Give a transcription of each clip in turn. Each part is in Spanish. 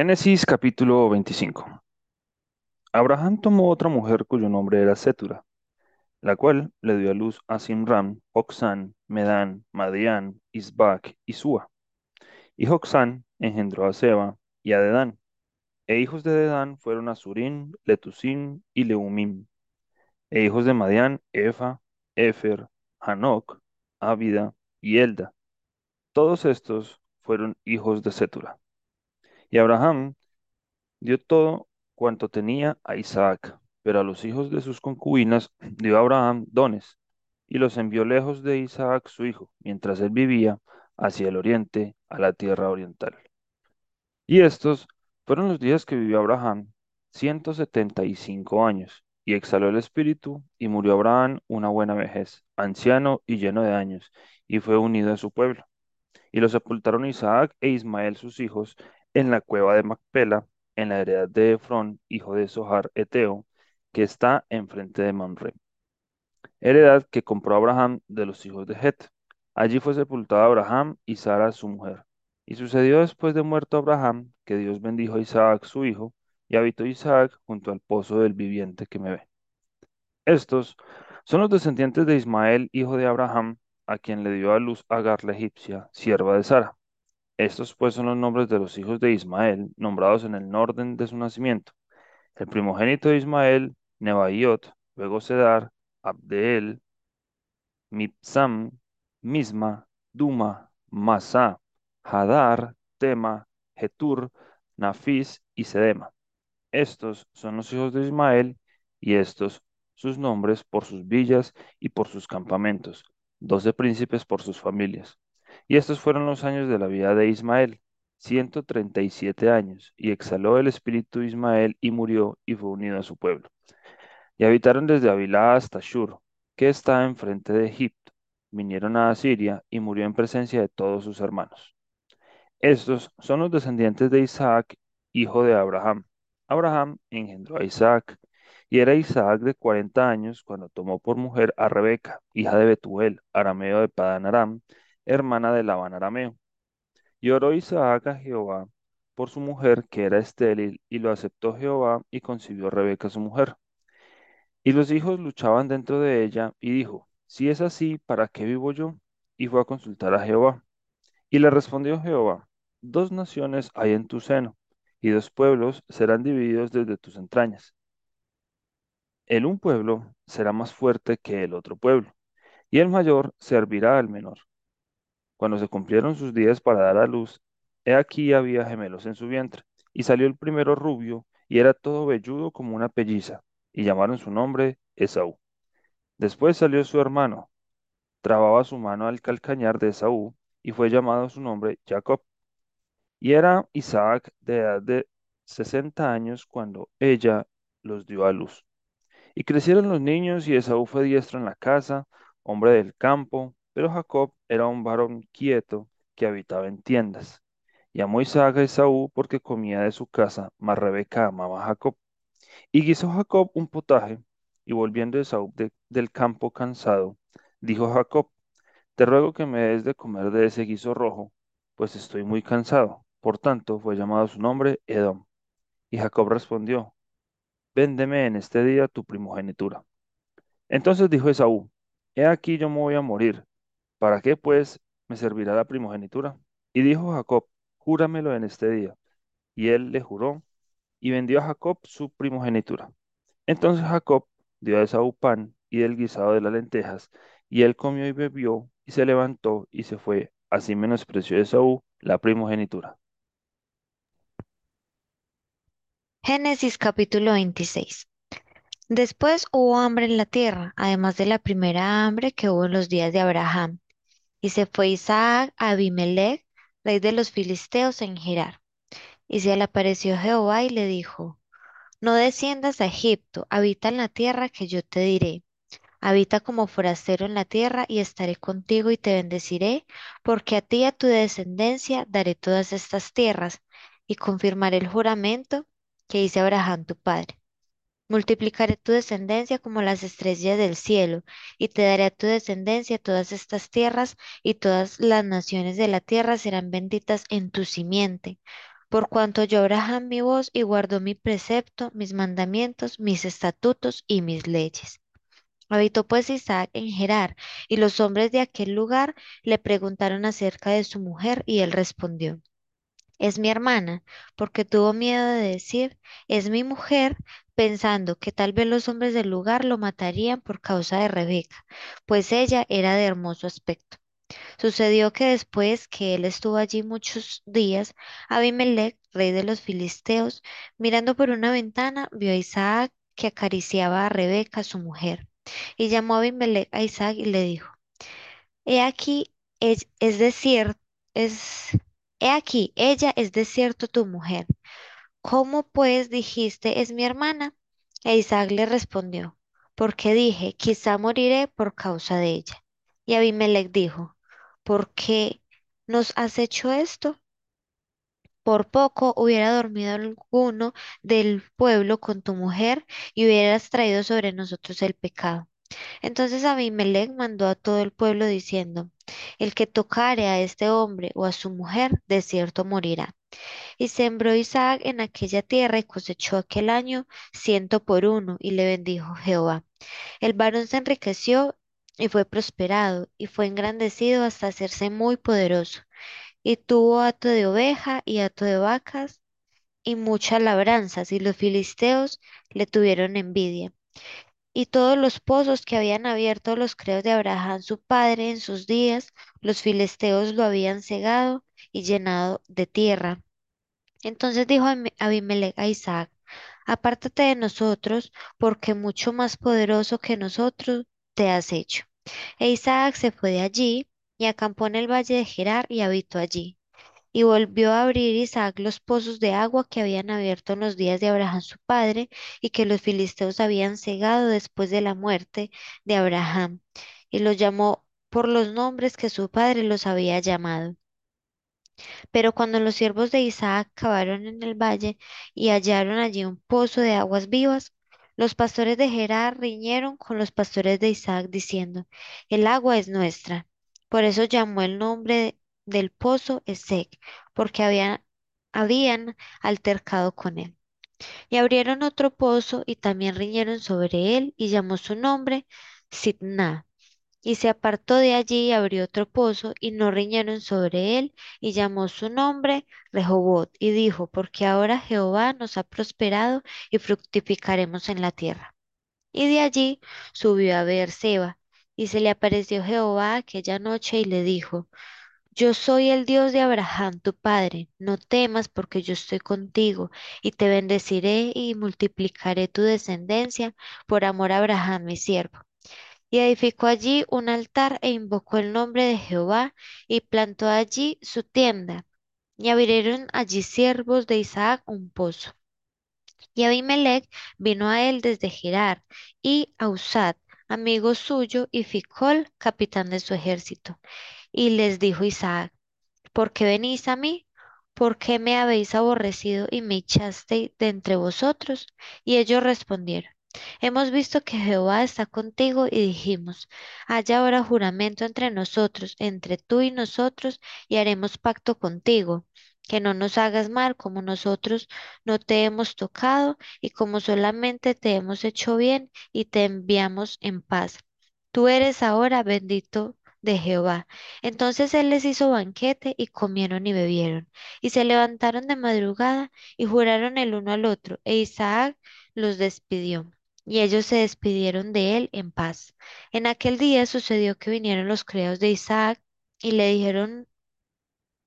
Génesis capítulo 25. Abraham tomó otra mujer cuyo nombre era Sétura, la cual le dio a luz a Simram, Oxán, Medán, Madián, Isbac y Sua. Y Joxán engendró a Seba y a Dedán. E hijos de Dedán fueron Azurín, Letusín y Leumim. E hijos de Madián, Efa, Efer, Hanoc, Ávida y Elda. Todos estos fueron hijos de Sétura. Y Abraham dio todo cuanto tenía a Isaac, pero a los hijos de sus concubinas dio Abraham dones, y los envió lejos de Isaac su hijo, mientras él vivía hacia el oriente, a la tierra oriental. Y estos fueron los días que vivió Abraham, ciento setenta y cinco años, y exhaló el espíritu, y murió Abraham una buena vejez, anciano y lleno de años, y fue unido a su pueblo. Y lo sepultaron Isaac e Ismael sus hijos en la cueva de Macpela, en la heredad de Efrón, hijo de Sohar Eteo, que está enfrente de Mamre. Heredad que compró Abraham de los hijos de Het. Allí fue sepultado Abraham y Sara su mujer. Y sucedió después de muerto Abraham, que Dios bendijo a Isaac su hijo, y habitó Isaac junto al pozo del viviente que me ve. Estos son los descendientes de Ismael, hijo de Abraham, a quien le dio a luz Agar la egipcia, sierva de Sara. Estos pues son los nombres de los hijos de Ismael, nombrados en el orden de su nacimiento. El primogénito de Ismael, Nebaiot, luego Sedar, Abdeel, Mipsam, Misma, Duma, Masá, Hadar, Tema, Getur, Nafis y Sedema. Estos son los hijos de Ismael, y estos sus nombres por sus villas y por sus campamentos, doce príncipes por sus familias. Y estos fueron los años de la vida de Ismael, ciento treinta y siete años, y exhaló el espíritu de Ismael y murió y fue unido a su pueblo. Y habitaron desde Avilá hasta Shur, que está enfrente de Egipto. Vinieron a Asiria y murió en presencia de todos sus hermanos. Estos son los descendientes de Isaac, hijo de Abraham. Abraham engendró a Isaac, y era Isaac de cuarenta años cuando tomó por mujer a Rebeca, hija de Betuel, arameo de Padán Aram, hermana de Labán arameo. Y oró Isaac a Jehová por su mujer, que era estéril, y lo aceptó Jehová, y concibió a Rebeca su mujer. Y los hijos luchaban dentro de ella, y dijo, Si es así, ¿para qué vivo yo? Y fue a consultar a Jehová. Y le respondió Jehová, Dos naciones hay en tu seno, y dos pueblos serán divididos desde tus entrañas. El un pueblo será más fuerte que el otro pueblo, y el mayor servirá al menor. Cuando se cumplieron sus días para dar a luz, he aquí había gemelos en su vientre, y salió el primero rubio, y era todo velludo como una pelliza, y llamaron su nombre Esaú. Después salió su hermano, trababa su mano al calcañar de Esaú, y fue llamado su nombre Jacob. Y era Isaac de edad de sesenta años cuando ella los dio a luz. Y crecieron los niños, y Esaú fue diestro en la casa, hombre del campo, pero Jacob era un varón quieto que habitaba en tiendas. Y amó Isaac a Esaú porque comía de su casa, mas Rebeca amaba a Jacob. Y guisó Jacob un potaje, y volviendo Esaú de- del campo cansado, dijo Jacob, te ruego que me des de comer de ese guiso rojo, pues estoy muy cansado. Por tanto, fue llamado su nombre Edom. Y Jacob respondió, véndeme en este día tu primogenitura. Entonces dijo Esaú, he aquí yo me voy a morir. ¿Para qué, pues, me servirá la primogenitura? Y dijo Jacob, júramelo en este día. Y él le juró, y vendió a Jacob su primogenitura. Entonces Jacob dio a Esaú pan y del guisado de las lentejas, y él comió y bebió, y se levantó y se fue. Así menospreció Esaú la primogenitura. Génesis capítulo 26. Después hubo hambre en la tierra, además de la primera hambre que hubo en los días de Abraham. Y se fue Isaac a Abimelech, rey de los filisteos, en Gerar. Y se le apareció Jehová y le dijo, No desciendas a Egipto, habita en la tierra que yo te diré. Habita como forastero en la tierra y estaré contigo y te bendeciré, porque a ti y a tu descendencia daré todas estas tierras y confirmaré el juramento que hice a Abraham tu padre. Multiplicaré tu descendencia como las estrellas del cielo, y te daré a tu descendencia todas estas tierras, y todas las naciones de la tierra serán benditas en tu simiente. por cuanto oyó Abraham mi voz y guardó mi precepto, mis mandamientos, mis estatutos y mis leyes. Habitó pues Isaac en Gerar, y los hombres de aquel lugar le preguntaron acerca de su mujer, y él respondió, es mi hermana, porque tuvo miedo de decir, es mi mujer, pensando que tal vez los hombres del lugar lo matarían por causa de Rebeca, pues ella era de hermoso aspecto. Sucedió que después que él estuvo allí muchos días, Abimelech, rey de los filisteos, mirando por una ventana, vio a Isaac que acariciaba a Rebeca, su mujer, y llamó a Abimelech a Isaac y le dijo, He aquí, es, es es, he aquí, ella es de cierto tu mujer. ¿Cómo pues dijiste es mi hermana? E Isaac le respondió, porque dije, quizá moriré por causa de ella. Y Abimelech dijo, ¿por qué nos has hecho esto? Por poco hubiera dormido alguno del pueblo con tu mujer y hubieras traído sobre nosotros el pecado. Entonces Abimelech mandó a todo el pueblo diciendo, El que tocare a este hombre o a su mujer, de cierto morirá. Y sembró Isaac en aquella tierra y cosechó aquel año ciento por uno, y le bendijo Jehová. El varón se enriqueció y fue prosperado, y fue engrandecido hasta hacerse muy poderoso, y tuvo hato de oveja y hato de vacas y muchas labranzas, y los filisteos le tuvieron envidia. Y todos los pozos que habían abierto los creos de Abraham su padre en sus días, los filisteos lo habían cegado y llenado de tierra. Entonces dijo Abim- Abimelech a Isaac, apártate de nosotros, porque mucho más poderoso que nosotros te has hecho. E Isaac se fue de allí y acampó en el valle de Gerar y habitó allí. Y volvió a abrir Isaac los pozos de agua que habían abierto en los días de Abraham su padre y que los filisteos habían cegado después de la muerte de Abraham, y los llamó por los nombres que su padre los había llamado. Pero cuando los siervos de Isaac cavaron en el valle y hallaron allí un pozo de aguas vivas, los pastores de Gerar riñeron con los pastores de Isaac diciendo, el agua es nuestra. Por eso llamó el nombre del pozo Esec, porque habían, habían altercado con él. Y abrieron otro pozo y también riñeron sobre él y llamó su nombre Sitna. Y se apartó de allí y abrió otro pozo, y no riñeron sobre él, y llamó su nombre Rehobot, y dijo, porque ahora Jehová nos ha prosperado y fructificaremos en la tierra. Y de allí subió a Beerseba, y se le apareció Jehová aquella noche y le dijo, Yo soy el Dios de Abraham, tu padre, no temas porque yo estoy contigo, y te bendeciré y multiplicaré tu descendencia por amor a Abraham, mi siervo. Y edificó allí un altar e invocó el nombre de Jehová y plantó allí su tienda. Y abrieron allí siervos de Isaac un pozo. Y Abimelech vino a él desde Gerar y Ausad, amigo suyo, y Ficol, capitán de su ejército. Y les dijo Isaac, ¿por qué venís a mí? ¿Por qué me habéis aborrecido y me echasteis de entre vosotros? Y ellos respondieron, Hemos visto que Jehová está contigo y dijimos, haya ahora juramento entre nosotros, entre tú y nosotros, y haremos pacto contigo, que no nos hagas mal como nosotros no te hemos tocado y como solamente te hemos hecho bien y te enviamos en paz. Tú eres ahora bendito de Jehová. Entonces él les hizo banquete y comieron y bebieron, y se levantaron de madrugada y juraron el uno al otro, e Isaac los despidió. Y ellos se despidieron de él en paz. En aquel día sucedió que vinieron los criados de Isaac y le dijeron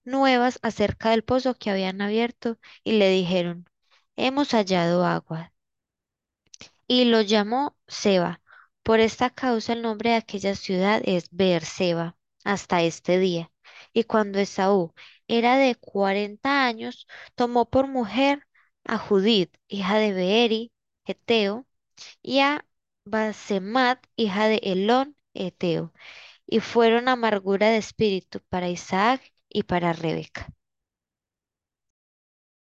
nuevas acerca del pozo que habían abierto, y le dijeron, hemos hallado agua y lo llamó Seba. Por esta causa el nombre de aquella ciudad es Beerseba hasta este día. Y cuando Esaú era de cuarenta años, tomó por mujer a Judith, hija de Beeri, Eteo, y a Basemat, hija de Elón, Eteo, y fueron amargura de espíritu para Isaac y para Rebeca.